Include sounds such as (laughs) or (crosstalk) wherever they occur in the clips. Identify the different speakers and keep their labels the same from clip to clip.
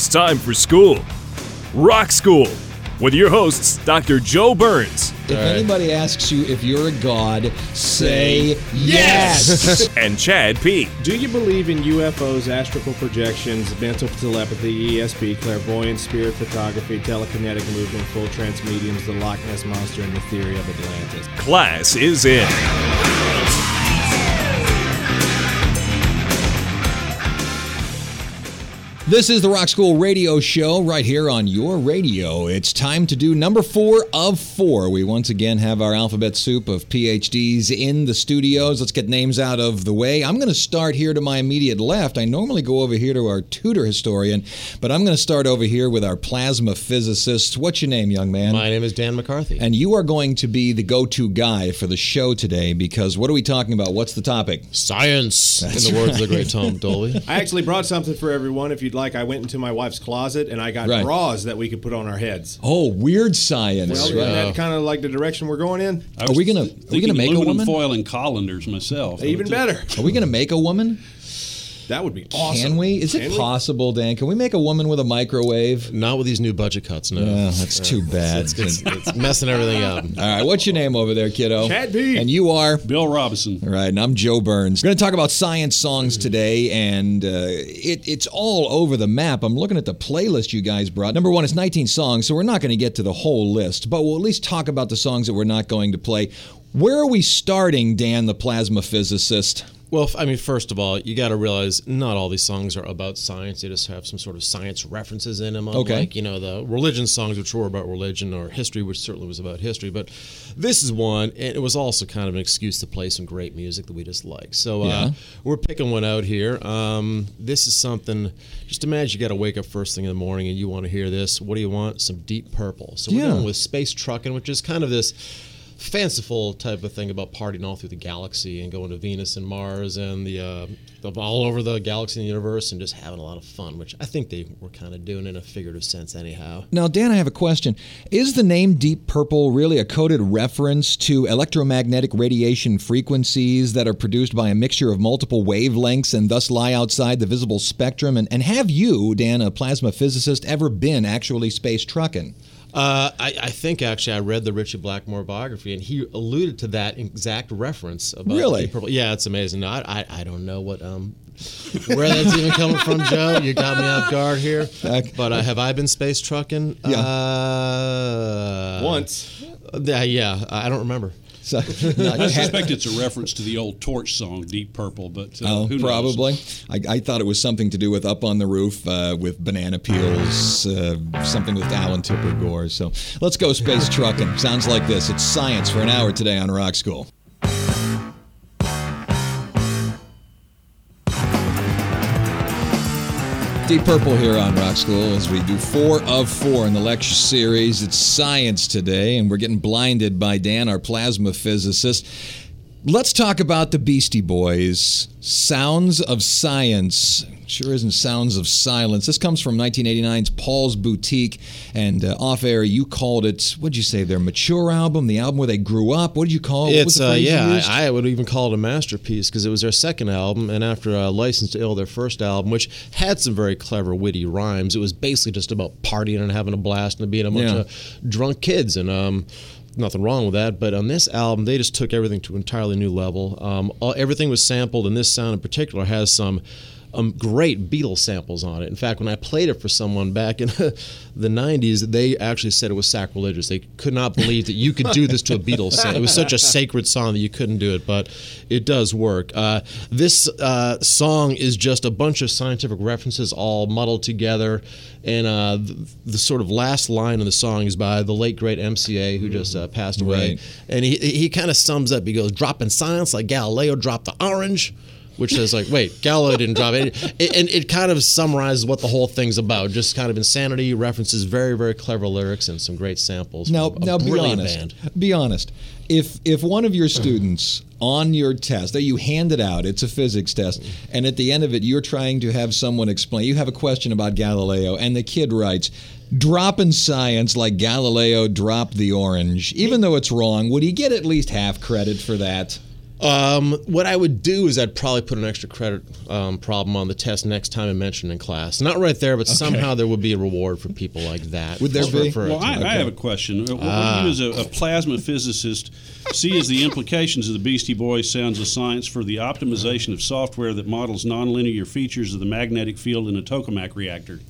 Speaker 1: It's time for school. Rock School with your hosts, Dr. Joe Burns.
Speaker 2: If anybody asks you if you're a god, say yes. (laughs)
Speaker 1: and Chad P.
Speaker 3: Do you believe in UFOs, astral projections, mental telepathy, ESP, clairvoyance, spirit photography, telekinetic movement, full trance mediums, the Loch Ness Monster, and the theory of Atlantis?
Speaker 1: Class is in.
Speaker 2: This is the Rock School Radio Show right here on your radio. It's time to do number four of four. We once again have our alphabet soup of PhDs in the studios. Let's get names out of the way. I'm going to start here to my immediate left. I normally go over here to our Tudor historian, but I'm going to start over here with our plasma physicist. What's your name, young man?
Speaker 4: My name is Dan McCarthy.
Speaker 2: And you are going to be the go to guy for the show today because what are we talking about? What's the topic?
Speaker 4: Science,
Speaker 2: That's
Speaker 4: in the words of the great Tom Dolby. (laughs)
Speaker 3: I actually brought something for everyone. If you'd like, I went into my wife's closet and I got
Speaker 2: Right.
Speaker 3: bras that we could put on our heads.
Speaker 2: Oh, weird science.
Speaker 3: Well, isn't that kind of like the direction we're going in?
Speaker 2: Are we gonna- are we gonna make a
Speaker 5: aluminum
Speaker 2: woman?
Speaker 5: foil and colanders myself.
Speaker 3: Even better.
Speaker 2: Are we going to make a woman?
Speaker 3: That would be awesome.
Speaker 2: Can we? Is
Speaker 3: Can
Speaker 2: it
Speaker 3: we?
Speaker 2: possible, Dan? Can we make a woman with a microwave?
Speaker 4: Not with these new budget cuts, no.
Speaker 2: Yeah, that's too (laughs) bad.
Speaker 4: It's, it's, it's messing everything up. (laughs)
Speaker 2: All right, what's your name over there, kiddo?
Speaker 3: Chad B.
Speaker 2: And you are?
Speaker 5: Bill Robinson.
Speaker 2: All right, and I'm Joe Burns. We're going to talk about science songs today, and uh, it, it's all over the map. I'm looking at the playlist you guys brought. Number one, it's 19 songs, so we're not going to get to the whole list, but we'll at least talk about the songs that we're not going to play. Where are we starting, Dan, the plasma physicist?
Speaker 4: Well, I mean, first of all, you got to realize not all these songs are about science. They just have some sort of science references in them.
Speaker 2: Okay.
Speaker 4: Like, you know, the religion songs, which were about religion, or history, which certainly was about history. But this is one, and it was also kind of an excuse to play some great music that we just like. So uh,
Speaker 2: Yeah.
Speaker 4: we're picking one out here. Um, this is something, just imagine you got to wake up first thing in the morning and you want to hear this. What do you want? Some Deep Purple. So we're
Speaker 2: Yeah.
Speaker 4: going with Space Truckin', which is kind of this fanciful type of thing about partying all through the galaxy and going to Venus and Mars and the, uh, the all over the galaxy and the universe and just having a lot of fun, which I think they were kind of doing in a figurative sense anyhow.
Speaker 2: Now, Dan, I have a question. Is the name Deep Purple really a coded reference to electromagnetic radiation frequencies that are produced by a mixture of multiple wavelengths and thus lie outside the visible spectrum? And, and have you, Dan, a plasma physicist, ever been actually space trucking?
Speaker 4: Uh, I, I think actually I read the Ritchie Blackmore biography and he alluded to that exact reference about
Speaker 2: Really?
Speaker 4: Deep Purple. Yeah, it's amazing. No, I, I I don't know what um where that's even coming from, Joe. You got me off guard here. But uh, have I been space trucking?
Speaker 2: Yeah.
Speaker 4: Uh,
Speaker 3: Once.
Speaker 4: Uh, yeah, I don't remember.
Speaker 2: So, (laughs)
Speaker 5: I suspect it's a reference to the old Torch song, Deep Purple, but uh,
Speaker 2: Oh,
Speaker 5: who knows?
Speaker 2: probably. I, I thought it was something to do with Up on the Roof uh, with banana peels, uh, something with Al and Tipper Gore. So let's go space trucking. Sounds like this. It's science for an hour today on Rock School. Deep Purple here on Rock School as we do four of four in the lecture series. It's science today, and we're getting blinded by Dan, our plasma physicist. Let's talk about the Beastie Boys. Sounds of Science. Sure isn't Sounds of Silence. This comes from 1989's Paul's Boutique. And uh, off air, you called it, what'd you say, their mature album, the album where they grew up? What did you call it? What was
Speaker 4: It's
Speaker 2: the
Speaker 4: uh, yeah? I, I would even call it a masterpiece because it was their second album, and after uh, License to Ill, their first album, which had some very clever, witty rhymes, it was basically just about partying and having a blast and being a bunch
Speaker 2: Yeah.
Speaker 4: of drunk kids, and um, nothing wrong with that. But on this album, they just took everything to an entirely new level. Um, all, everything was sampled, and this sound in particular has some um, great Beatles samples on it. In fact, when I played it for someone back in (laughs) the 90s, they actually said it was sacrilegious. They could not believe that you could do this to a Beatles song. It was such a sacred song that you couldn't do it, but it does work. Uh, this uh, song is just a bunch of scientific references all muddled together. And uh, the, the, sort of last line of the song is by the late great MCA who just uh, passed away.
Speaker 2: Right.
Speaker 4: And he, he kind of sums up. He goes, dropping science like Galileo dropped the orange which says like, wait, Galileo didn't drop it. it, and it kind of summarizes what the whole thing's about. Just kind of insanity, references very, very clever lyrics and some great samples.
Speaker 2: Now, now be honest.
Speaker 4: band.
Speaker 2: Be honest. If if one of your students on your test that you hand it out, it's a physics test, and at the end of it you're trying to have someone explain. You have a question about Galileo, and the kid writes. dropping science like Galileo dropped the orange. Even though it's wrong, would he get at least half credit for that?
Speaker 4: Um, what I would do is I'd probably put an extra credit um, problem on the test next time I mention in class. Not right there, but somehow there would be a reward for people like that.
Speaker 2: Would there
Speaker 4: For-
Speaker 2: be?
Speaker 4: for a
Speaker 5: Well, I,
Speaker 4: time.
Speaker 5: I have a question. Uh, What
Speaker 4: Ah.
Speaker 5: you, as a, a plasma physicist, see as the implications of the Beastie Boys sounds of science for the optimization of software that models nonlinear features of the magnetic field in a tokamak reactor?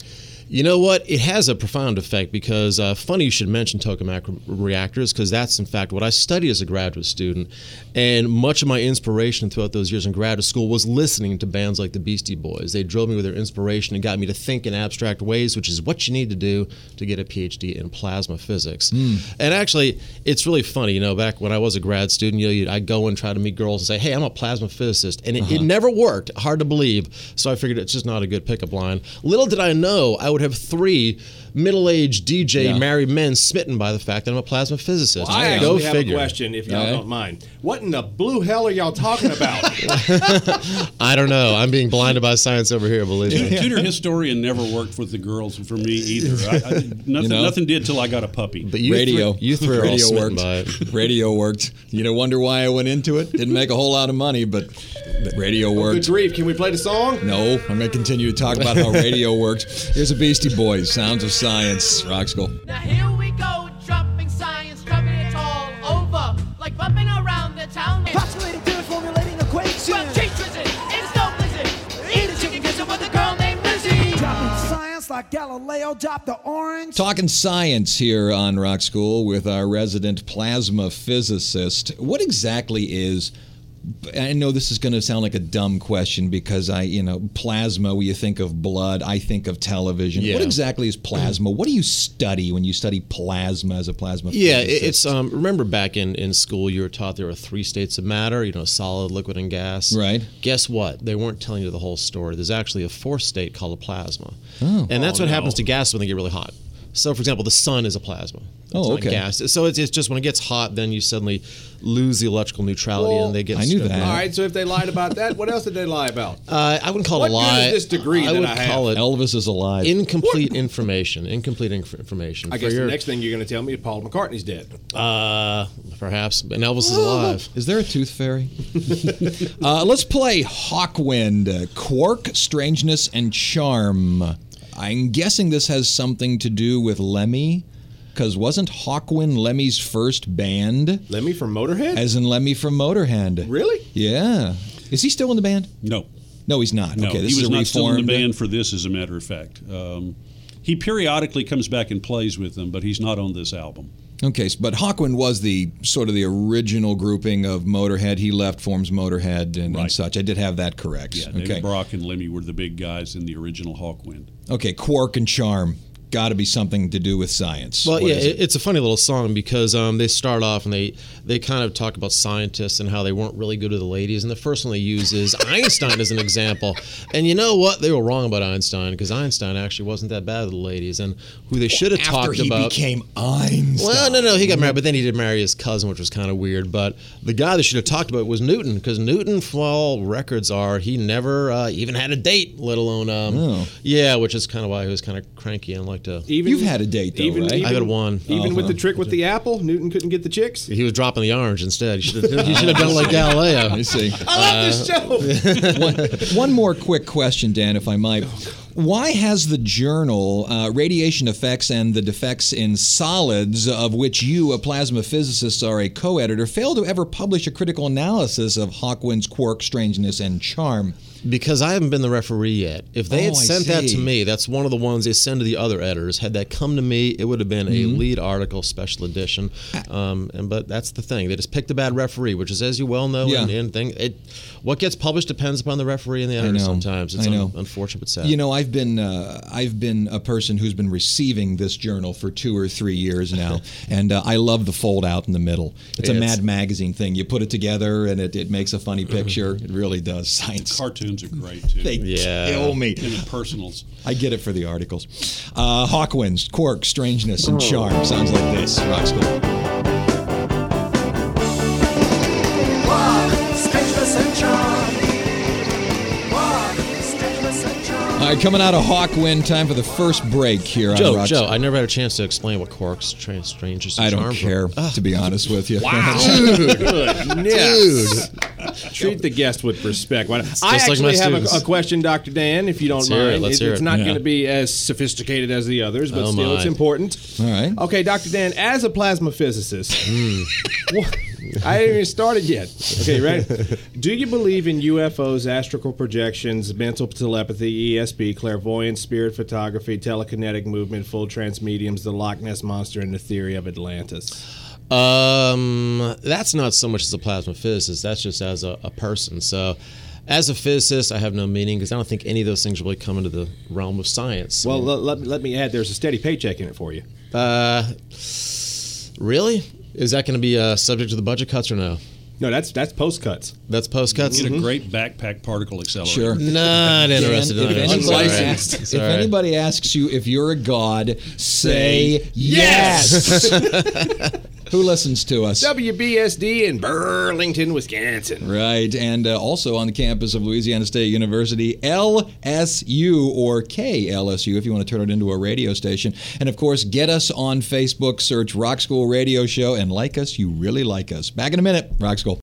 Speaker 4: You know what? It has a profound effect because uh, funny you should mention tokamak re- reactors because that's in fact what I studied as a graduate student, and much of my inspiration throughout those years in graduate school was listening to bands like the Beastie Boys. They drove me with their inspiration and got me to think in abstract ways, which is what you need to do to get a PhD in plasma physics. And actually, it's really funny. You know, back when I was a grad student, you know, I'd go and try to meet girls and say, "Hey, I'm a plasma physicist," and it, it never worked. Hard to believe. So I figured it's just not a good pickup line. Little did I know I would have three middle-aged DJ
Speaker 2: Yeah.
Speaker 4: married men smitten by the fact that I'm a plasma physicist.
Speaker 3: I
Speaker 4: Go
Speaker 3: actually have
Speaker 4: figure.
Speaker 3: a question, if y'all
Speaker 2: Yeah.
Speaker 3: don't mind. What in the blue hell are y'all talking about? (laughs)
Speaker 4: I don't know. I'm being blinded by science over here. Believe me.
Speaker 5: Tudor historian never worked with the girls for me (laughs) either. I, I, nothing,
Speaker 2: know?
Speaker 5: nothing did till I got a puppy.
Speaker 4: But you
Speaker 2: radio.
Speaker 4: three, you three are all
Speaker 2: radio worked.
Speaker 4: by it. (laughs)
Speaker 2: Radio worked. You know, wonder why I went into it. Didn't make a whole lot of money, but radio oh,
Speaker 3: Good
Speaker 2: worked.
Speaker 3: grief, can we play the song?
Speaker 2: No, I'm going to continue to talk about how radio worked. Here's a Beastie Boys, Sounds of Science, Rock School.
Speaker 6: Now here we go, dropping science, dropping it all over, like bumping around the town.
Speaker 7: Postulating theories, formulating equations.
Speaker 6: Well, cheese visit, it's no blizzard. Eat a chicken gizzard with a girl named Lizzie.
Speaker 7: Dropping science like Galileo dropped the orange.
Speaker 2: Talking science here on Rock School with our resident plasma physicist. What exactly is I know this is going to sound like a dumb question because I, you know, plasma, when you think of blood, I think of television.
Speaker 4: Yeah.
Speaker 2: What exactly is plasma? What do you study when you study plasma as a plasma
Speaker 4: Yeah,
Speaker 2: physicist?
Speaker 4: it's um. Remember back in, in school, you were taught there were three states of matter. You know, solid, liquid, and gas.
Speaker 2: Right.
Speaker 4: Guess what? They weren't telling you the whole story. There's actually a fourth state called a plasma,
Speaker 2: Oh.
Speaker 4: and that's
Speaker 5: Oh,
Speaker 4: what
Speaker 5: no.
Speaker 4: happens to gas when they get really hot. So, for example, the sun is a plasma. It's
Speaker 2: Oh, okay.
Speaker 4: Gas. So it's, it's just when it gets hot, then you suddenly lose the electrical neutrality,
Speaker 3: Well,
Speaker 4: and they get.
Speaker 2: I knew
Speaker 4: stripped.
Speaker 2: that.
Speaker 3: All right, so if they lied about that, what else did they lie about?
Speaker 4: Uh, I wouldn't call
Speaker 3: What
Speaker 4: it a
Speaker 3: good
Speaker 4: lie.
Speaker 3: is this degree
Speaker 4: I
Speaker 3: that
Speaker 4: would
Speaker 3: I have?
Speaker 4: call it
Speaker 2: Elvis is alive.
Speaker 4: incomplete information. Incomplete inf- information.
Speaker 3: I
Speaker 4: For
Speaker 3: guess
Speaker 4: your-
Speaker 3: the next thing you're going to tell me is Paul McCartney's dead.
Speaker 4: Uh, perhaps. And Elvis is alive.
Speaker 2: Is there a tooth fairy? (laughs) uh, let's play Hawkwind, Quark, Strangeness, and Charm. I'm guessing this has something to do with Lemmy, because wasn't Hawkwind Lemmy's first band?
Speaker 3: Lemmy from Motorhead?
Speaker 2: As in Lemmy from Motorhead.
Speaker 3: really?
Speaker 2: Yeah. Is he still in the band?
Speaker 5: No.
Speaker 2: No, he's not.
Speaker 5: No,
Speaker 2: okay, this
Speaker 5: he was
Speaker 2: is a
Speaker 5: not still in the band for this, as a matter of fact. Um, he periodically comes back and plays with them, but he's not on this album.
Speaker 2: Okay, but Hawkwind was the sort of the original grouping of Motorhead. He left, forms Motorhead, and, and such. I did have that correct.
Speaker 5: Yeah,
Speaker 2: okay.
Speaker 5: Brock and Lemmy were the big guys in the original Hawkwind.
Speaker 2: Okay, Quark and Charm. Got to be something to do with science.
Speaker 4: Well,
Speaker 2: What
Speaker 4: yeah, it? it's a funny little song because um, they start off and they they kind of talk about scientists and how they weren't really good to the ladies. And the first one they use is (laughs) Einstein as an example. And you know what? They were wrong about Einstein because Einstein actually wasn't that bad with the ladies. And who they should have
Speaker 2: After
Speaker 4: talked
Speaker 2: he
Speaker 4: about.
Speaker 2: became Einstein.
Speaker 4: well, no, no, he got married, but then he did marry his cousin, which was kind of weird. But the guy they should have talked about was Newton, because Newton, for all records are, he never uh, even had a date, let alone, um,
Speaker 2: Oh.
Speaker 4: yeah, which is kind of why he was kind of cranky and liked to.
Speaker 3: Even,
Speaker 2: You've had a date, though,
Speaker 3: even,
Speaker 2: right?
Speaker 3: Even,
Speaker 4: I've had one.
Speaker 3: Even with the trick with the apple, Newton couldn't get the chicks?
Speaker 4: He was dropping the orange instead. He should have. He should have done it like (laughs) Galileo.
Speaker 2: I see.
Speaker 3: I love this show! (laughs)
Speaker 2: one, one more quick question, Dan, if I might. Why has the journal uh, Radiation Effects and the Defects in Solids, of which you, a plasma physicist, are a co editor, failed to ever publish a critical analysis of Hawkwind's quark, strangeness, and charm?
Speaker 4: Because I haven't been the referee yet. If they had
Speaker 2: Oh, I
Speaker 4: sent that to me, that's one of the ones they send to the other editors. Had that come to me, it would have been a
Speaker 2: Mm-hmm.
Speaker 4: lead article, special edition. Um, and but that's the thing. They just picked a bad referee, which is, as you well know,
Speaker 2: Yeah.
Speaker 4: and, and thing. It, what gets published depends upon the referee and the
Speaker 2: I
Speaker 4: editor.
Speaker 2: know.
Speaker 4: Sometimes it's
Speaker 2: I know.
Speaker 4: un- unfortunate, but sad.
Speaker 2: You know, I've been uh, I've been a person who's been receiving this journal for two or three years now, (laughs) and uh, I love the fold out in the middle. It's a
Speaker 4: It's-
Speaker 2: Mad Magazine thing. You put it together, and it, it makes a funny picture. It really does. Science.
Speaker 5: Cartoons are great too.
Speaker 2: They
Speaker 4: Yeah.
Speaker 2: kill me.
Speaker 5: and the personals.
Speaker 2: I get it for the articles. Uh, Hawkwinds, Quark, Strangeness, and Charm. Sounds like this. Rock School.
Speaker 7: Strangeness and charm. Walk, strangeness and charm.
Speaker 2: All right, coming out of Hawkwind, time for the first break here on
Speaker 4: Joe,
Speaker 2: Rock
Speaker 4: Joe, I never had a chance to explain what Quark's trans strange
Speaker 2: I don't care, to be honest with you. (laughs)
Speaker 3: Yes. Treat the guest with respect. Why- I
Speaker 4: like my
Speaker 3: actually have a,
Speaker 4: students.
Speaker 3: a question, Dr. Dan, if you don't
Speaker 4: Let's hear it,
Speaker 3: mind.
Speaker 4: let's hear
Speaker 3: it's
Speaker 4: it.
Speaker 3: not
Speaker 2: Yeah.
Speaker 3: going to be as sophisticated as the others, but
Speaker 4: Oh,
Speaker 3: still, it's
Speaker 4: my.
Speaker 3: important.
Speaker 2: All right.
Speaker 3: Okay, Dr. Dan, as a plasma physicist,
Speaker 4: Hmm. (laughs)
Speaker 3: What- I haven't even started yet. Okay, ready? (laughs) Do you believe in UFOs, astral projections, mental telepathy, ESP, clairvoyance, spirit photography, telekinetic movement, full trance mediums, the Loch Ness monster, and the theory of Atlantis?
Speaker 4: Um, that's not so much as a plasma physicist. That's just as a, a person. So, as a physicist, I have no meaning because I don't think any of those things really come into the realm of science.
Speaker 3: Well, let, let, let me add, there's a steady paycheck in it for you.
Speaker 4: uh, really, is that going to be uh, subject to the budget cuts or no?
Speaker 3: No, that's that's post cuts.
Speaker 4: That's post cuts.
Speaker 5: Get a great backpack particle accelerator.
Speaker 2: Sure.
Speaker 4: Not interested
Speaker 2: Dan,
Speaker 4: in
Speaker 2: if,
Speaker 4: it.
Speaker 2: anybody if anybody asks you if you're a god, say yes. (laughs) (laughs) Who listens to us?
Speaker 3: WBSD in Burlington, Wisconsin.
Speaker 2: Right, and uh, also on the campus of Louisiana State University, LSU or KLSU, if you want to turn it into a radio station. And of course, get us on Facebook, search Rock School Radio Show, and like us. You really like us. Back in a minute, Rock School.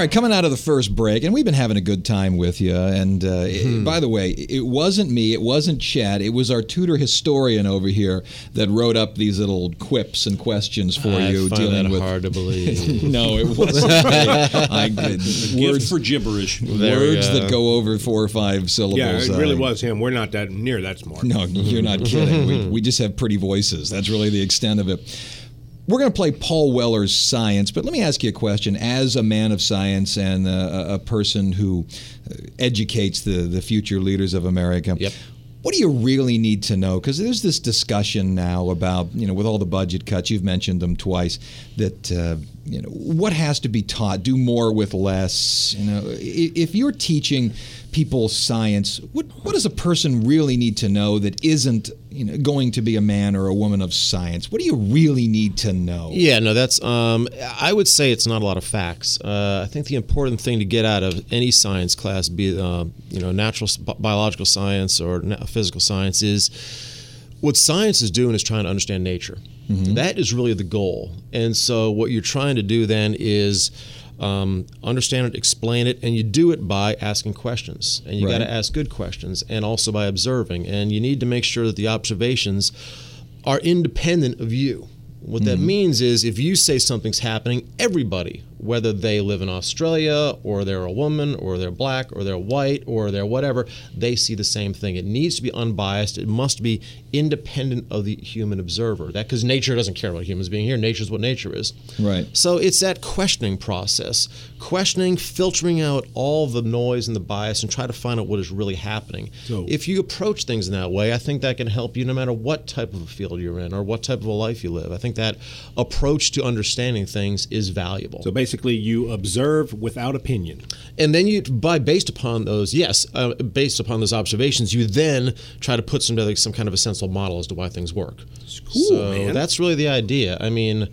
Speaker 2: Right, coming out of the first break, and we've been having a good time with you. And uh, it- by the way, it wasn't me, it wasn't Chad, it was our Tudor historian over here that wrote up these little quips and questions for
Speaker 4: I
Speaker 2: you
Speaker 4: find
Speaker 2: dealing
Speaker 4: that
Speaker 2: with.
Speaker 4: hard to believe. (laughs)
Speaker 2: no, it wasn't. (laughs) I,
Speaker 5: Gift
Speaker 2: words
Speaker 5: for gibberish.
Speaker 4: There
Speaker 2: words
Speaker 4: go.
Speaker 2: that go over four or five syllables.
Speaker 3: Yeah, it really
Speaker 2: uh,
Speaker 3: was him. We're not that near that smart.
Speaker 2: No, you're not kidding. We, we just have pretty voices. That's really the extent of it. We're going to play Paul Weller's Science, but let me ask you a question. As a man of science and a, a person who uh, educates the, the future leaders of America,
Speaker 4: Yep.
Speaker 2: what do you really need to know? Because there's this discussion now about, you know, with all the budget cuts, you've mentioned them twice, that, uh, you know, what has to be taught? Do more with less. You know, if you're teaching people science, what, what does a person really need to know that isn't, you know, going to be a man or a woman of science? What do you really need to know?
Speaker 4: Yeah, no, that's. Um, I would say it's not a lot of facts. Uh, I think the important thing to get out of any science class, be uh, you know natural bi- biological science or na- physical science, is what science is doing is trying to understand nature. That is really the goal. And so what you're trying to do then is. Um, understand it, explain it, and you do it by asking questions. And you
Speaker 2: Right.
Speaker 4: got to ask good questions, and also by observing. And you need to make sure that the observations are independent of you. What that mm-hmm. means is if you say something's happening, everybody, whether they live in Australia or they're a woman or they're black or they're white or they're whatever, they see the same thing. It needs to be unbiased. It must be independent of the human observer. That because nature doesn't care about humans being here. Nature is what nature is.
Speaker 2: Right.
Speaker 4: So it's that questioning process, questioning, filtering out all the noise and the bias, and try to find out what is really happening.
Speaker 3: So-
Speaker 4: if you approach things in that way, I think that can help you no matter what type of a field you're in or what type of a life you live. I think that approach to understanding things is valuable.
Speaker 3: So basically, you observe without opinion.
Speaker 4: and then you, by based upon those, yes, uh, based upon those observations, you then try to put some together some kind of a sensible model as to why things work.
Speaker 3: cool,
Speaker 4: so
Speaker 3: man.
Speaker 4: that's really the idea. I mean,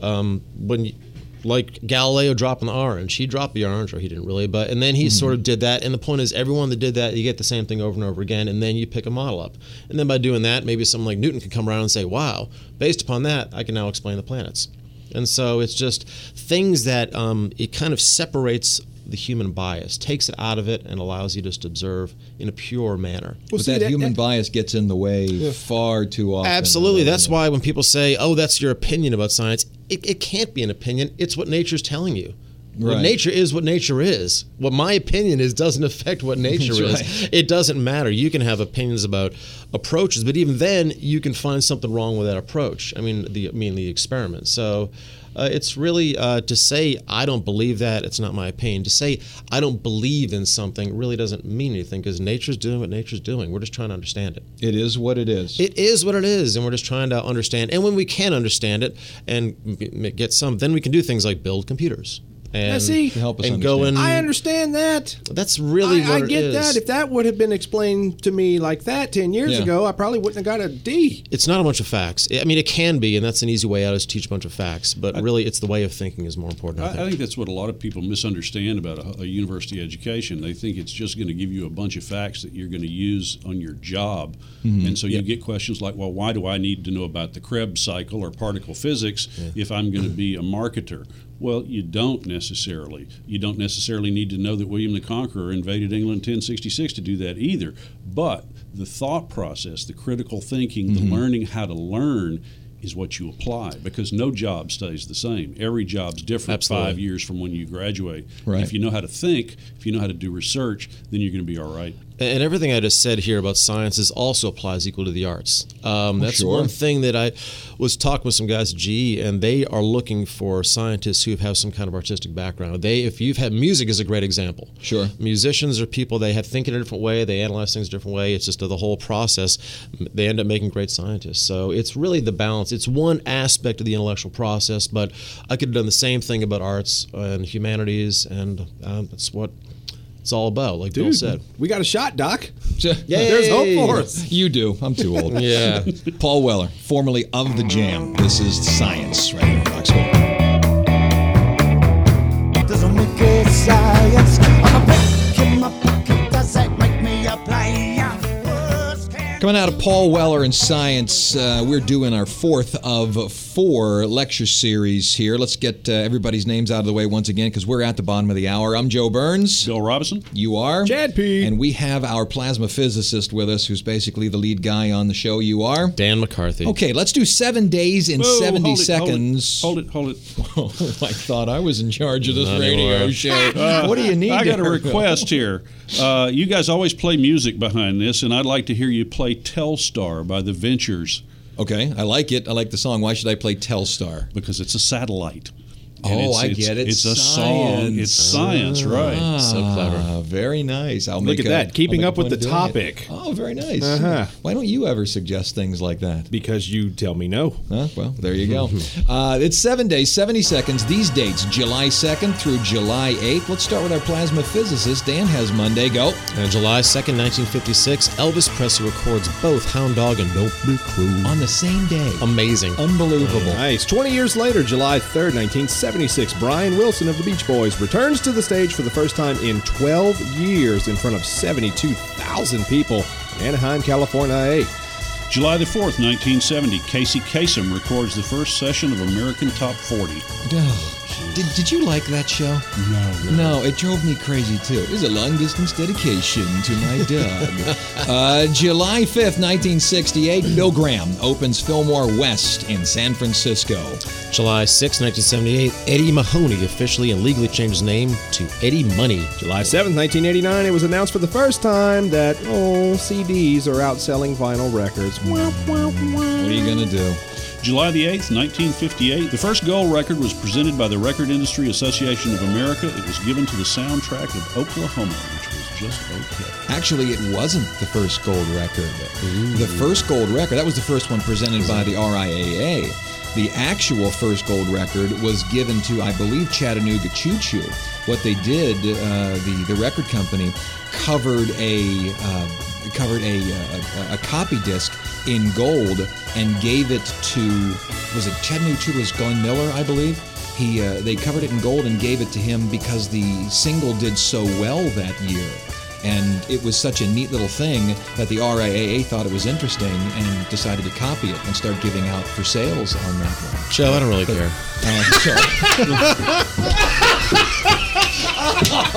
Speaker 4: um, when you, like Galileo dropping the orange, he dropped the orange, or he didn't really, but and then he sort of did that. And the point is, everyone that did that, you get the same thing over and over again, and then you pick a model up. And then by doing that, maybe someone like Newton can come around and say, "Wow, based upon that, I can now explain the planets." And so it's just things that um, it kind of separates the human bias, takes it out of it, and allows you just to observe in a pure manner.
Speaker 2: but that, human bias gets in the way far too often.
Speaker 4: Absolutely. That's why when people say, "Oh, that's your opinion about science," it, it can't be an opinion. It's what nature's telling you. What
Speaker 2: Right.
Speaker 4: nature is what nature is. What my opinion is doesn't (laughs) affect what nature
Speaker 2: That's
Speaker 4: is.
Speaker 2: right.
Speaker 4: It doesn't matter. You can have opinions about approaches, but even then, you can find something wrong with that approach. I mean, the I mean the experiment. So. Uh, it's really uh, to say I don't believe that. It's not my opinion. To say I don't believe in something really doesn't mean anything because nature's doing what nature's doing. We're just trying to understand it.
Speaker 2: It is what it is.
Speaker 4: It is what it is, and we're just trying to understand. And when we can understand it and get some, then we can do things like build computers and
Speaker 3: Now, see,
Speaker 4: and go in.
Speaker 3: I understand that.
Speaker 4: That's really
Speaker 3: I,
Speaker 4: what
Speaker 3: I get
Speaker 4: is.
Speaker 3: that. If that would have been explained to me like that ten years
Speaker 4: Yeah.
Speaker 3: ago, I probably wouldn't have got a D.
Speaker 4: It's not a bunch of facts. I mean, it can be, and that's an easy way out is teach a bunch of facts. But really, it's the way of thinking is more important. I,
Speaker 5: I,
Speaker 4: think.
Speaker 5: I think that's what a lot of people misunderstand about a, a university education. They think it's just going to give you a bunch of facts that you're going to use on your job.
Speaker 2: Mhm.
Speaker 5: And so you
Speaker 2: Yep.
Speaker 5: get questions like, well, why do I need to know about the Krebs cycle or particle physics if I'm going to be a marketer? Well, you don't necessarily. You don't necessarily need to know that William the Conqueror invaded England in 1066 to do that either. But the thought process, the critical thinking,
Speaker 2: Mhm.
Speaker 5: the learning how to learn is what you apply because no job stays the same. Every job's different
Speaker 4: Absolutely.
Speaker 5: five years from when you graduate.
Speaker 2: Right.
Speaker 5: If you know how to think, if you know how to do research, then you're going to be all right.
Speaker 4: And everything I just said here about sciences also applies equal to the arts. Um, that's
Speaker 5: Sure.
Speaker 4: one thing that I was talking with some guys at GE, and they are looking for scientists who have some kind of artistic background. They, if you've had music, is a great example.
Speaker 2: Sure.
Speaker 4: Musicians are people they have think in a different way, they analyze things a different way. It's just the whole process. They end up making great scientists. So it's really the balance. It's one aspect of the intellectual process, but I could have done the same thing about arts and humanities, and um, that's what it's all about. Like Bill
Speaker 3: Dude,
Speaker 4: said.
Speaker 3: we got a shot, Doc. (laughs)
Speaker 2: Yeah,
Speaker 3: There's hope for us.
Speaker 2: You do. I'm too old. (laughs)
Speaker 4: Yeah.
Speaker 2: Paul Weller, formerly of the Jam. This is Science right here on Rock Coming out of Paul Weller in Science, uh, we're doing our fourth of four lecture series here. Let's get uh, everybody's names out of the way once again because we're at the bottom of the hour. I'm Joe Burns.
Speaker 5: Bill Robinson.
Speaker 2: You are?
Speaker 3: Chad P.
Speaker 2: And we have our plasma physicist with us, who's basically the lead guy on the show. You are?
Speaker 4: Dan McCarthy.
Speaker 2: Okay, let's do seven days in
Speaker 5: Whoa,
Speaker 2: 70
Speaker 5: hold it,
Speaker 2: seconds.
Speaker 5: Hold it, hold it. (laughs)
Speaker 2: Oh, I thought I was in charge of this
Speaker 4: Not
Speaker 2: radio show. (laughs)
Speaker 5: Uh,
Speaker 2: what do you need?
Speaker 5: I got a request here. Uh, you guys always play music behind this, and I'd like to hear you play Telstar by the Ventures
Speaker 2: Okay, I like it. I like the song. Why should I play Telstar?
Speaker 5: because it's a satellite.
Speaker 2: Oh,
Speaker 5: And it's,
Speaker 2: I get it.
Speaker 5: It's a song. It's science, right?
Speaker 4: So clever.
Speaker 2: Ah, very nice. I'll
Speaker 3: Look
Speaker 2: make
Speaker 3: at
Speaker 2: a-
Speaker 3: that, keeping up with the
Speaker 2: point of doing it.
Speaker 3: topic.
Speaker 2: Oh, very nice.
Speaker 3: Uh-huh.
Speaker 2: Why don't you ever suggest things like that?
Speaker 3: Because you tell me no.
Speaker 2: Huh? Well, there you go. (laughs) uh, it's seven days, 70 seconds. These dates, July 2nd through July 8th. Let's start with our plasma physicist. Dan has Monday. Go.
Speaker 4: And July 2nd, 1956, Elvis Presley records both Hound Dog and Don't Be Cruel.
Speaker 2: On the same day.
Speaker 4: Amazing.
Speaker 2: Unbelievable.
Speaker 3: Nice. 20 years later, July 3rd, 1976, Brian Wilson of the Beach Boys returns to the stage for the first time in 12 years in front of 72,000 people in Anaheim, California.
Speaker 5: July the 4th, 1970, Casey Kasem records the first session of American Top 40.
Speaker 2: Did, did you like that show?
Speaker 5: No.
Speaker 2: No, it drove me crazy too. It was a long distance dedication to my (laughs) dog. uh, July 5th, 1968, Bill Graham opens Fillmore West in San Francisco.
Speaker 4: July 6th, 1978, Eddie Mahoney officially and legally changed his name to Eddie Money.
Speaker 3: July 7th, 1989, it was announced for the first time that, oh, CDs are outselling vinyl records.
Speaker 2: What are you going to do?
Speaker 5: July the 8th, 1958, the first gold record was presented by the Record Industry Association of America. It was given to the soundtrack of Oklahoma, which was just okay.
Speaker 2: Actually, it wasn't the first gold record. The first gold record, that was the first one presented by the RIAA. The actual first gold record was given to, I believe, Chattanooga Choo Choo. What they did, uh, the the record company covered a uh, covered a, uh, a a copy disc in gold and gave it to was it Chattanooga Choo was Glenn Miller, I believe. He uh, they covered it in gold and gave it to him because the single did so well that year. And it was such a neat little thing that the RIAA thought it was interesting and decided to copy it and start giving out for sales on that one.
Speaker 4: Joe, I don't really care.
Speaker 2: Uh, (laughs) so- (laughs)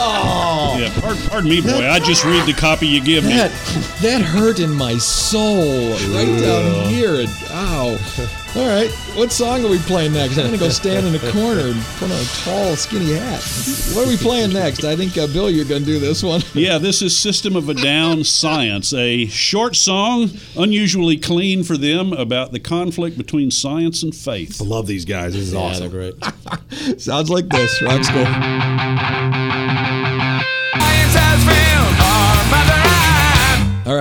Speaker 2: Oh,
Speaker 5: Yeah, pardon, pardon me, boy. I just read the copy you give me.
Speaker 2: that that hurt in my soul, right down here. And, ow. All right, what song are we playing next? I'm gonna go stand in a corner and put on a tall, skinny hat. What are we playing next? I think uh, Bill, you're gonna do this one. (laughs)
Speaker 5: Yeah, this is System of a Down Science, a short song, unusually clean for them, about the conflict between science and faith.
Speaker 3: I love these guys. This is
Speaker 4: Yeah,
Speaker 3: awesome.
Speaker 4: they're great. (laughs)
Speaker 2: Sounds like this. Rock school.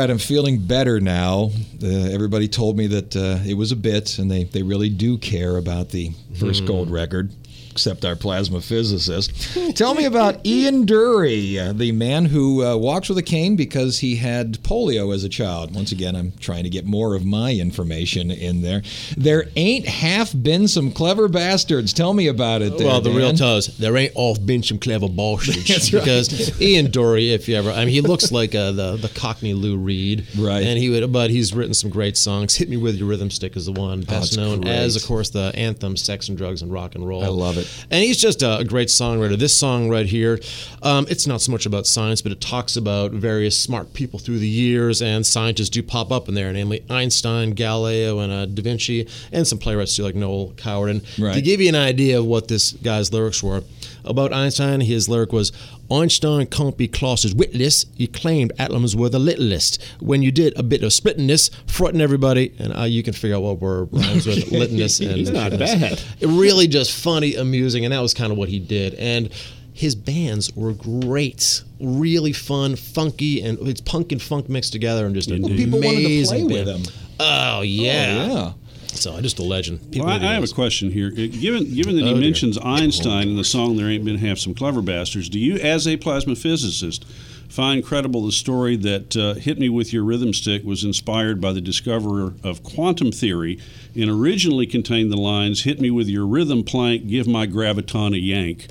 Speaker 2: Right, I'm feeling better now. Uh, everybody told me that uh, it was a bit, and they, they really do care about the first gold record, except our plasma physicist. Tell me about Ian Dury, uh, the man who uh, walks with a cane because he had polio as a child. Once again, I'm trying to get more of my information in there. There ain't half been some clever bastards. Tell me about it. There,
Speaker 4: well, the real
Speaker 2: Dan.
Speaker 4: toes. There ain't off been some clever bullshit. (laughs)
Speaker 2: That's right.
Speaker 4: Because Ian Dury, if you ever, I mean, he looks like uh, the the Cockney Lou Reed,
Speaker 2: Right.
Speaker 4: And he would, but he's written some great songs. "Hit Me with Your Rhythm Stick" is the one best
Speaker 2: Oh,
Speaker 4: known
Speaker 2: great.
Speaker 4: as, of course, the anthem "Sex and Drugs and Rock and Roll."
Speaker 2: I love it.
Speaker 4: And he's just a, a great songwriter. This song right here, um, it's not so much about science, but it talks about various smart people through the years, and scientists do pop up in there, namely Einstein, Galileo, and uh, Da Vinci, and some playwrights too, like Noel Coward. And
Speaker 2: Right.
Speaker 4: to give you an idea of what this guy's lyrics were, about Einstein, his lyric was, Einstein can't be classed as witless. He claimed atoms were the littlest. When you did a bit of splittiness, fronting everybody, and uh, you can figure out what word rhymes with (laughs) litness and
Speaker 3: He's not bad.
Speaker 4: it really just funny, amusing, and that was kind of what he did. And his bands were great, really fun, funky, and it's punk and funk mixed together, and just an
Speaker 5: Well,
Speaker 2: people wanted to
Speaker 4: amazing
Speaker 2: play with
Speaker 4: band.
Speaker 2: him.
Speaker 4: Oh yeah.
Speaker 2: yeah.
Speaker 4: So I'm just a legend. People
Speaker 5: Well, I, I have a question here. Uh, Given given that
Speaker 4: Oh,
Speaker 5: he
Speaker 4: dear.
Speaker 5: mentions Einstein in the song "There Ain't Been Half Some Clever Bastards," do you, as a plasma physicist, find credible the story that uh, "Hit Me with Your Rhythm Stick" was inspired by the discoverer of quantum theory and originally contained the lines "Hit me with your rhythm plank, give my graviton a yank"?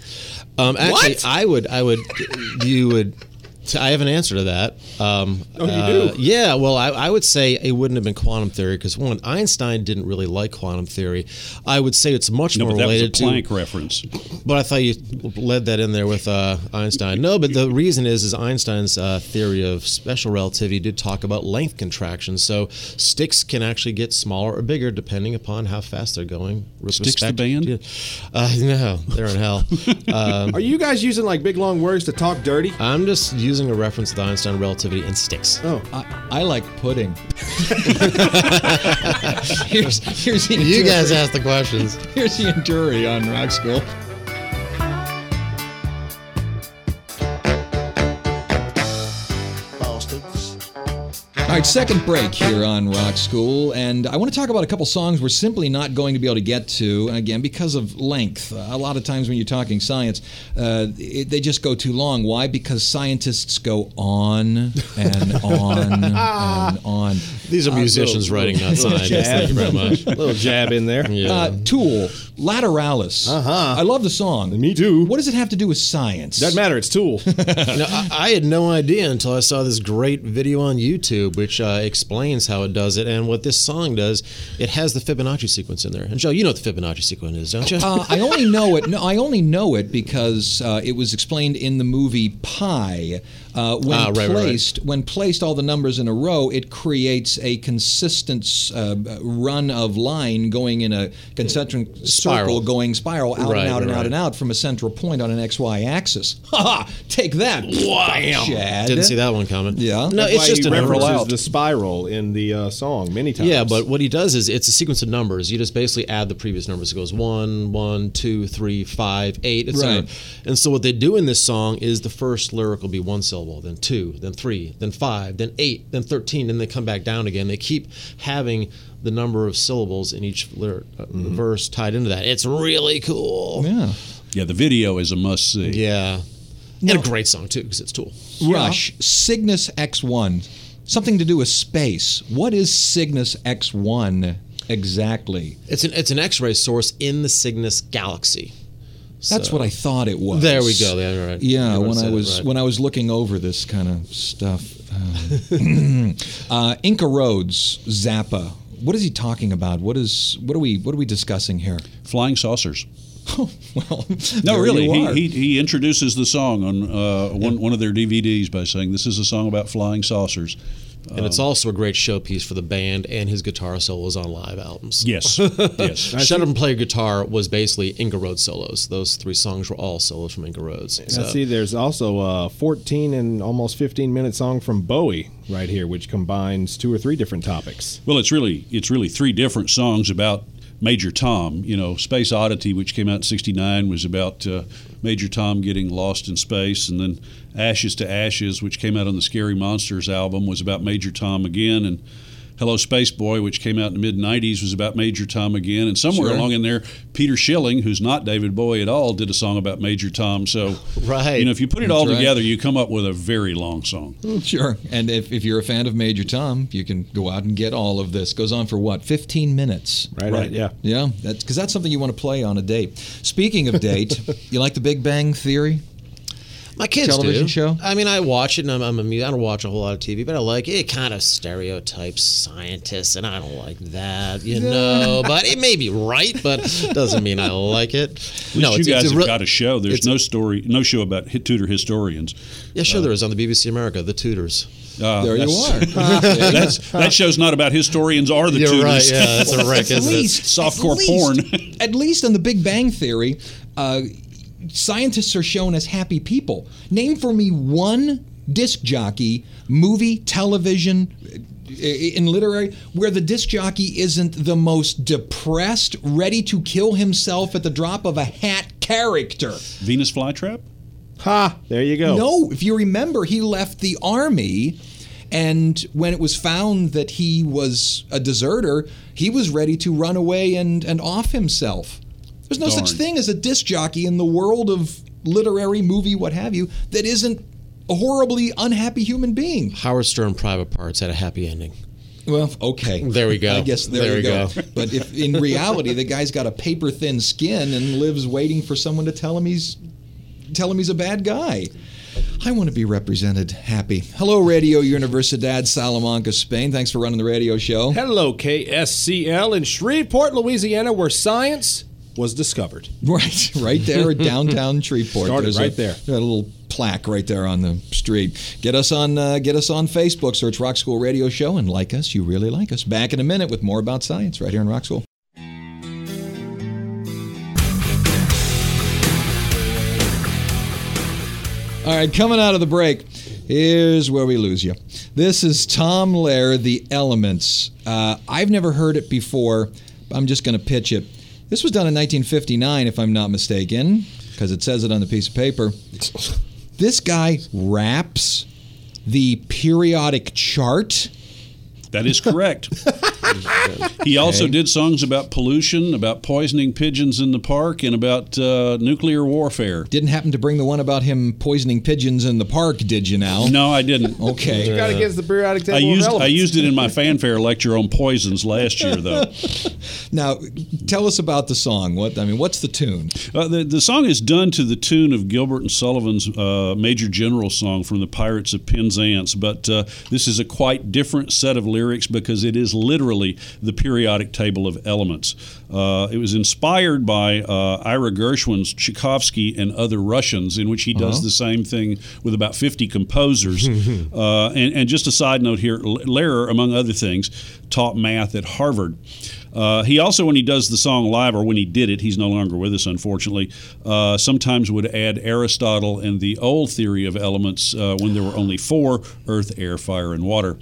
Speaker 4: Um, actually,
Speaker 2: What?
Speaker 4: I would, I would, you would. T- I have an answer to that. Um,
Speaker 3: Oh, you
Speaker 4: uh,
Speaker 3: do?
Speaker 4: Yeah. Well, I, I would say it wouldn't have been quantum theory because one, Einstein didn't really like quantum theory. I would say it's much
Speaker 5: No,
Speaker 4: more
Speaker 5: but that was a
Speaker 4: related to.
Speaker 5: Planck reference.
Speaker 4: But I thought you led that in there with uh, Einstein. No, but the reason is, is Einstein's uh, theory of special relativity did talk about length contraction. So sticks can actually get smaller or bigger depending upon how fast they're going. Sticks
Speaker 5: Styx the band?
Speaker 4: to- Uh, no, they're in hell. (laughs) Um,
Speaker 3: Are you guys using like big long words to talk dirty?
Speaker 4: I'm just using a reference to Einstein relativity and sticks.
Speaker 3: Oh,
Speaker 2: I, I like pudding. (laughs) here's here's
Speaker 4: You guys ask the questions.
Speaker 2: Here's the Dury on Rock School. All right, second break here on Rock School, and I want to talk about a couple songs we're simply not going to be able to get to again because of length. Uh, a lot of times when you're talking science, uh, it, they just go too long. Why? Because scientists go on and (laughs) on and on.
Speaker 4: These are musicians writing, not (laughs) scientists. Thank you very much. (laughs)
Speaker 3: little jab in there.
Speaker 4: Yeah.
Speaker 2: Uh, Tool, Lateralus.
Speaker 3: Uh-huh.
Speaker 2: I love the song.
Speaker 3: Me too.
Speaker 2: What does it have to do with science?
Speaker 3: Doesn't matter. It's Tool.
Speaker 4: no, I, I had no idea until I saw this great video on YouTube, which uh, explains how it does it. And what this song does, it has the Fibonacci sequence in there. And Joe, you know what the Fibonacci sequence is, don't you?
Speaker 2: Uh, I only know it. No, I only know it because uh, it was explained in the movie Pi. Uh, when
Speaker 4: Ah, right, right, right.
Speaker 2: placed, when placed all the numbers in a row, it creates a consistent uh, run of line going in a concentric circle,
Speaker 4: Spiral.
Speaker 2: going spiral out
Speaker 4: Right,
Speaker 2: and out and
Speaker 4: right,
Speaker 2: out and out from a central point on an XY axis. (laughs) Ha ha! Take that! Bam! Chad.
Speaker 4: Didn't see that one coming.
Speaker 2: Yeah.
Speaker 4: No,
Speaker 3: That's
Speaker 4: it's
Speaker 3: why
Speaker 4: just
Speaker 3: he
Speaker 4: an
Speaker 3: references
Speaker 4: overlap.
Speaker 3: the spiral in the uh, song many times.
Speaker 4: Yeah, but what he does is it's a sequence of numbers. You just basically add the previous numbers. It goes one, one, two, three, five, eight, etc.
Speaker 2: Right.
Speaker 4: And so what they do in this song is the first lyric will be one syllable, then two, then three, then five, then eight, then thirteen, and they come back down again. They keep having the number of syllables in each lyric, uh, verse tied into that. It's really cool.
Speaker 2: Yeah.
Speaker 5: Yeah, the video is a must see.
Speaker 4: Yeah. And a great song too, because it's Tool.
Speaker 2: Rush, Cygnus X1. Something to do with space. What is Cygnus X1 exactly?
Speaker 4: It's an it's an X-ray source in the Cygnus galaxy.
Speaker 2: That's
Speaker 4: So-
Speaker 2: what I thought it was.
Speaker 4: There we go. Yeah, right.
Speaker 2: Yeah, when I was
Speaker 4: right.
Speaker 2: when I was looking over this kind of stuff, um, (laughs) uh, Inca Roads, Zappa. What is he talking about? What is what are we what are we discussing here?
Speaker 5: Flying saucers. (laughs)
Speaker 2: well, (laughs)
Speaker 5: No, really. He, he he introduces the song on uh, one one of their DVDs by saying, "This is a song about flying saucers."
Speaker 4: And it's um, also a great showpiece for the band and his guitar solos on live albums.
Speaker 5: Yes, (laughs) yes.
Speaker 4: Shut Up and Play Guitar was basically Inca Roads solos. Those three songs were all solos from Inca Roads.
Speaker 3: Now,
Speaker 4: So-
Speaker 3: see, there's also a 14 and almost 15 minute song from Bowie right here, which combines two or three different topics.
Speaker 5: Well, it's really it's really three different songs about Major Tom. You know, Space Oddity, which came out in '69, was about uh, Major Tom getting lost in space, and then Ashes to Ashes, which came out on the Scary Monsters album, was about Major Tom again, and Hello Space Boy, which came out in the mid '90s, was about Major Tom again, and somewhere
Speaker 2: Sure.
Speaker 5: along in there, Peter Schilling, who's not David Bowie at all, did a song about Major Tom. So, (laughs)
Speaker 4: Right.
Speaker 5: you know, if you put it all
Speaker 2: That's right.
Speaker 5: together, you come up with a very long song.
Speaker 2: Sure. And if, if you're a fan of Major Tom, you can go out and get all of this. Goes on for what? 15 minutes.
Speaker 3: Right?
Speaker 5: Right.
Speaker 3: Yeah.
Speaker 2: Yeah, that's because that's something you want to play on a date. Speaking of date, (laughs) you like The Big Bang Theory?
Speaker 4: My kids
Speaker 2: television
Speaker 4: do.
Speaker 2: show?
Speaker 4: I mean, I watch it, and I'm, I'm a, mu- I don't watch a whole lot of TV, but I like it. It kind of stereotypes scientists, and I don't like that, you know. but it may be right, but doesn't mean I like it.
Speaker 5: At least you guys
Speaker 4: a
Speaker 5: have
Speaker 4: re-
Speaker 5: got a show. There's no story, no show about Tudor historians.
Speaker 4: Yeah, sure, there is on the BBC America, The Tudors.
Speaker 5: Uh,
Speaker 2: There you are. (laughs)
Speaker 5: that's, that show's not about historians or the
Speaker 4: You're
Speaker 5: Tudors.
Speaker 4: right, yeah, that's a (laughs) wreck,
Speaker 2: at
Speaker 4: isn't it?
Speaker 2: least
Speaker 5: Softcore
Speaker 2: at least-
Speaker 5: porn.
Speaker 2: at least on The Big Bang Theory, uh, scientists are shown as happy people. Name for me one disc jockey, movie, television, uh, in literary, where the disc jockey isn't the most depressed, ready to kill himself at the drop of a hat character.
Speaker 5: Venus flytrap.
Speaker 3: Ha! There you go.
Speaker 2: No, if you remember, he left the army. And when it was found that he was a deserter, he was ready to run away and, and off himself. There's no such thing as a disc jockey in the world of literary, movie, what have you, that isn't a horribly unhappy human being.
Speaker 4: Howard Stern Private Parts had a happy ending.
Speaker 2: Well, okay.
Speaker 4: There we go.
Speaker 2: I guess there,
Speaker 4: There
Speaker 2: we
Speaker 4: we
Speaker 2: go.
Speaker 4: go.
Speaker 2: but if in reality the guy's got a paper thin skin and lives waiting for someone to tell him he's tell him he's a bad guy. I want to be represented happy. Hello, Radio Universidad Salamanca, Spain. Thanks for running the radio show.
Speaker 3: Hello, KSCL in Shreveport, Louisiana, where science was discovered. (laughs)
Speaker 2: Right, right there at downtown (laughs) Shreveport.
Speaker 3: Started
Speaker 2: There's a-
Speaker 3: right there.
Speaker 2: A little plaque right there on the street. Get us on, uh, get us on Facebook. Search Rock School Radio Show and like us. You really like us. Back in a minute with more about science right here in Rock School. All right, coming out of the break, here's where we lose you. This is Tom Lehrer, The Elements. Uh, I've never heard it before. I'm just going to pitch it. This was done in 1959, if I'm not mistaken, because it says it on the piece of paper. This guy raps the periodic chart.
Speaker 5: That is correct. (laughs) (laughs) he also did songs about pollution, about poisoning pigeons in the park, and about uh, nuclear warfare.
Speaker 2: Didn't happen to bring the one about him poisoning pigeons in the park, did you now?
Speaker 5: No, I didn't.
Speaker 2: Okay.
Speaker 3: You got against the periodic table
Speaker 5: I
Speaker 3: of
Speaker 5: used I used it in my (laughs) fanfare lecture on poisons last year, though. (laughs)
Speaker 2: Now, tell us about the song. What I mean, what's the tune?
Speaker 5: Uh, the, the song is done to the tune of Gilbert and Sullivan's uh, Major General song from the Pirates of Penzance, but uh, this is a quite different set of lyrics because it is literally the periodic table of elements. Uh, it was inspired by uh, Ira Gershwin's Tchaikovsky and Other Russians, in which he does the same thing with about 50 composers. (laughs) uh, and, and just a side note here Lehrer, among other things, taught math at Harvard. Uh, he also, when he does the song live, or when he did it, he's no longer with us, unfortunately, uh, sometimes would add Aristotle and the old theory of elements uh, when there were only four earth, air, fire, and water,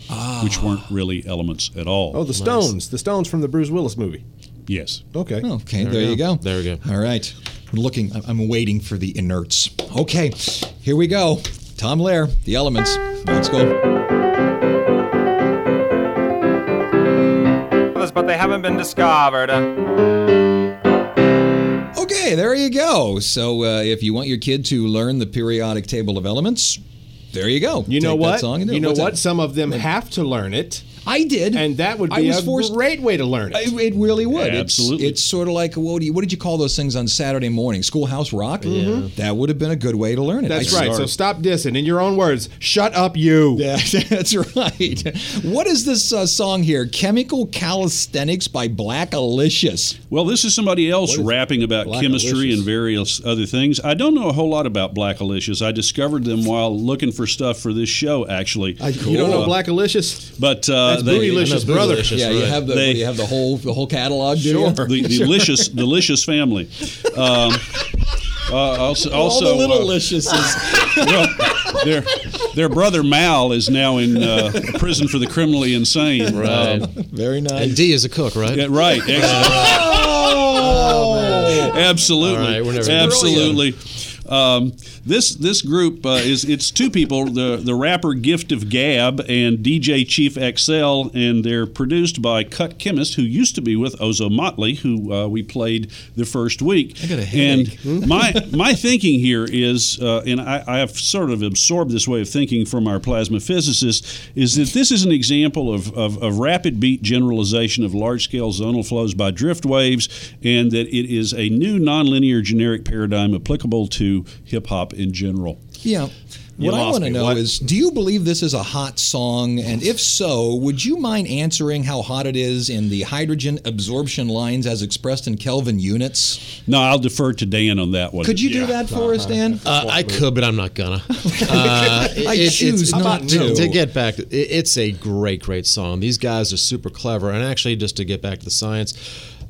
Speaker 5: which weren't really elements at all.
Speaker 3: Oh, the Stones. The Stones from the Bruce Willis movie.
Speaker 5: yes.
Speaker 3: Okay.
Speaker 2: Okay, there, you go.
Speaker 4: There we go.
Speaker 2: All right. I'm looking, I'm- I'm waiting for the inerts. Okay, here we go. Tom Lehrer, The Elements. Let's go.
Speaker 8: But they haven't been discovered.
Speaker 2: Okay, there you go. So uh, if you want your kid to learn the periodic table of elements, there you go.
Speaker 3: You know
Speaker 2: Take that
Speaker 3: what?
Speaker 2: song and do
Speaker 3: you
Speaker 2: it.
Speaker 3: know
Speaker 2: What's
Speaker 3: what?
Speaker 2: that?
Speaker 3: Some of them have to learn it.
Speaker 2: I did,
Speaker 3: and that would
Speaker 2: I
Speaker 3: be
Speaker 2: was
Speaker 3: a
Speaker 2: forced-
Speaker 3: great way to learn it.
Speaker 2: It, it really would.
Speaker 5: Yeah, absolutely.
Speaker 2: It's, sort of like what, do you, what did you call those things on Saturday morning? Schoolhouse Rock.
Speaker 3: Mhm.
Speaker 2: That would have been a good way to learn it.
Speaker 3: That's
Speaker 2: I
Speaker 3: right. So stop dissing. In your own words, shut up, you.
Speaker 2: Yeah, (laughs) that's right. What is this uh, song here? Chemical Calisthenics by Blackalicious.
Speaker 5: Well, this is somebody else
Speaker 2: What is
Speaker 5: rapping about
Speaker 2: Black
Speaker 5: chemistry
Speaker 2: Alicious?
Speaker 5: and various other things. I don't know a whole lot about Blackalicious. I discovered them while looking for stuff for this show, actually.
Speaker 3: You don't know Blackalicious?
Speaker 5: But uh,
Speaker 3: That's
Speaker 5: they,
Speaker 3: Bootylicious' brother.
Speaker 2: yeah, you have the
Speaker 5: They-
Speaker 2: you have the whole the whole catalog. do
Speaker 3: Sure.
Speaker 2: you?
Speaker 5: the, the delicious, (laughs) delicious family. Um, uh, also,
Speaker 2: All
Speaker 5: also
Speaker 2: the little
Speaker 5: uh,
Speaker 2: liciouses.
Speaker 5: well, their their brother Mal is now in uh, prison for the criminally insane.
Speaker 4: Right.
Speaker 5: Um,
Speaker 2: Very nice.
Speaker 4: And D is a cook, right?
Speaker 5: yeah, right. Excellent. Absolutely.
Speaker 4: All right, we're never-
Speaker 5: Absolutely. Um, this this group uh, is it's two people the the rapper Gift of Gab and DJ Chief Xcel and they're produced by Cut Chemist who used to be with Ozomatli who uh, we played the first week.
Speaker 2: I got a
Speaker 5: and my (laughs) my thinking here is uh, and I, I have sort of absorbed this way of thinking from our plasma physicists is that this is an example of, of, of rapid beat generalization of large scale zonal flows by drift waves and that it is a new nonlinear generic paradigm applicable to hip hop in general.
Speaker 2: Yeah.
Speaker 3: You
Speaker 2: What I want to know
Speaker 3: What?
Speaker 2: is do you believe this is a hot song? And if so, would you mind answering how hot it is in the hydrogen absorption lines as expressed in Kelvin units?
Speaker 5: No, I'll defer to Dan on that one.
Speaker 2: Could you do that for us, Dan?
Speaker 4: Uh, I could, but I'm not gonna. (laughs) Uh,
Speaker 2: I choose
Speaker 4: it's-
Speaker 2: not
Speaker 4: to.
Speaker 2: to.
Speaker 4: To get back, it, it's a great, great song. These guys are super clever, and actually, just to get back to the science.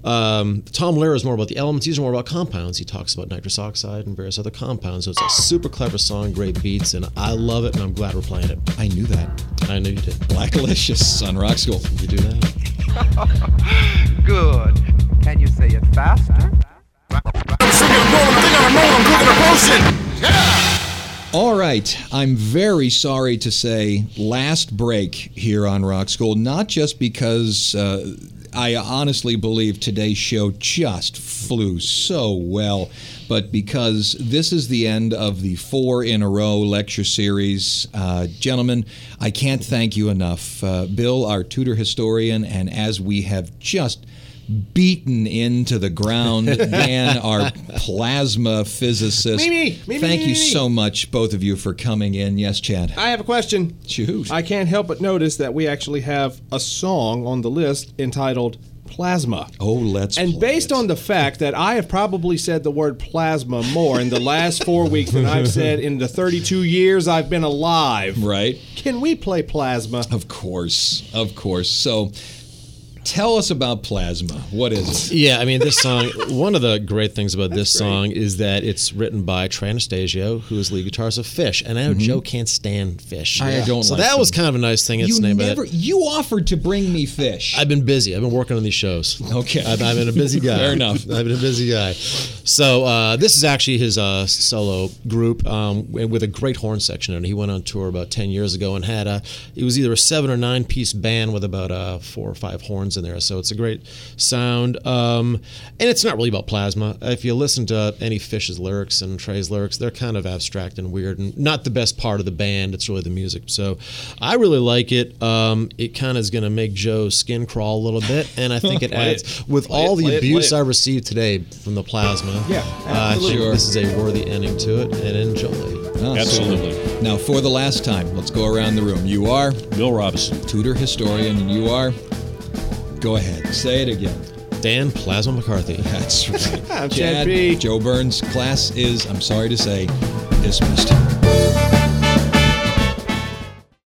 Speaker 4: Um, Tom Lehrer is more about the elements. These are more about compounds. He talks about nitrous oxide and various other compounds. So it's a super clever song, great beats, and I love it. And I'm glad we're playing it.
Speaker 2: I knew that.
Speaker 4: I knew you did.
Speaker 2: Blackalicious on Rock School.
Speaker 4: You do that. (laughs)
Speaker 6: Good. Can you say it faster?
Speaker 2: All right. I'm very sorry to say, last break here on Rock School, not just because uh, I honestly believe today's show just flew so well, but because this is the end of the four in a row lecture series. Uh, gentlemen, I can't thank you enough. Uh, Bill, our Tudor historian, and as we have just beaten into the ground. (laughs) Dan, our plasma physicist.
Speaker 3: Me, me, me,
Speaker 2: Thank you so much, both of you, for coming in. Yes, Chad.
Speaker 3: I have a question.
Speaker 2: Shoot.
Speaker 3: I can't help but notice that we actually have a song on the list entitled Plasma.
Speaker 2: oh, let's.
Speaker 3: And based
Speaker 2: it.
Speaker 3: on the fact that I have probably said the word plasma more in the last four weeks than I've said in the 32 years I've been alive,
Speaker 2: right,
Speaker 3: can we play plasma?
Speaker 2: of course, of course. So, tell us about plasma. What is it?
Speaker 4: Yeah, I mean, this song, (laughs) one of the great things about this song is that it's written by Trey Anastasio, who is lead guitarist of Phish. And I know Joe can't stand Phish.
Speaker 2: Mm-hmm. I don't
Speaker 4: So
Speaker 2: like
Speaker 4: that was kind of a nice thing. It's
Speaker 2: You
Speaker 4: named
Speaker 2: never.
Speaker 4: it.
Speaker 2: You offered to bring me fish.
Speaker 4: I've been busy. I've been working on these shows.
Speaker 2: Okay.
Speaker 4: I've, I've been a busy (laughs) guy.
Speaker 2: Fair enough.
Speaker 4: I've been a busy guy. So uh, this is actually his uh, solo group um, with a great horn section And. He went on tour about ten years ago and had a. It was either a seven or nine piece band with about uh, four or five horns in there. So it's a great sound. Um, and it's not really about plasma. If you listen to any Phish's lyrics and Trey's lyrics, they're kind of abstract and weird and not the best part of the band. It's really the music. So I really like it. Um, it kind of is going to make Joe's skin crawl a little bit, and I (laughs) think it
Speaker 3: Play
Speaker 4: adds with all
Speaker 3: play
Speaker 4: the abuse
Speaker 3: it.
Speaker 4: I received today from the plasma.
Speaker 3: Yeah,
Speaker 4: uh, I think this is a worthy ending to it, and enjoy.
Speaker 2: Oh,
Speaker 5: Absolutely.
Speaker 2: super. Now, for the last time, let's go around the room. You are
Speaker 5: Bill Robinson.
Speaker 2: Tudor historian, and you are. Go ahead. Say it again.
Speaker 4: Dan Plasma McCarthy. (laughs)
Speaker 2: That's right. (laughs)
Speaker 3: I'm Chad P.
Speaker 2: Joe Burns. Class is, I'm sorry to say, dismissed.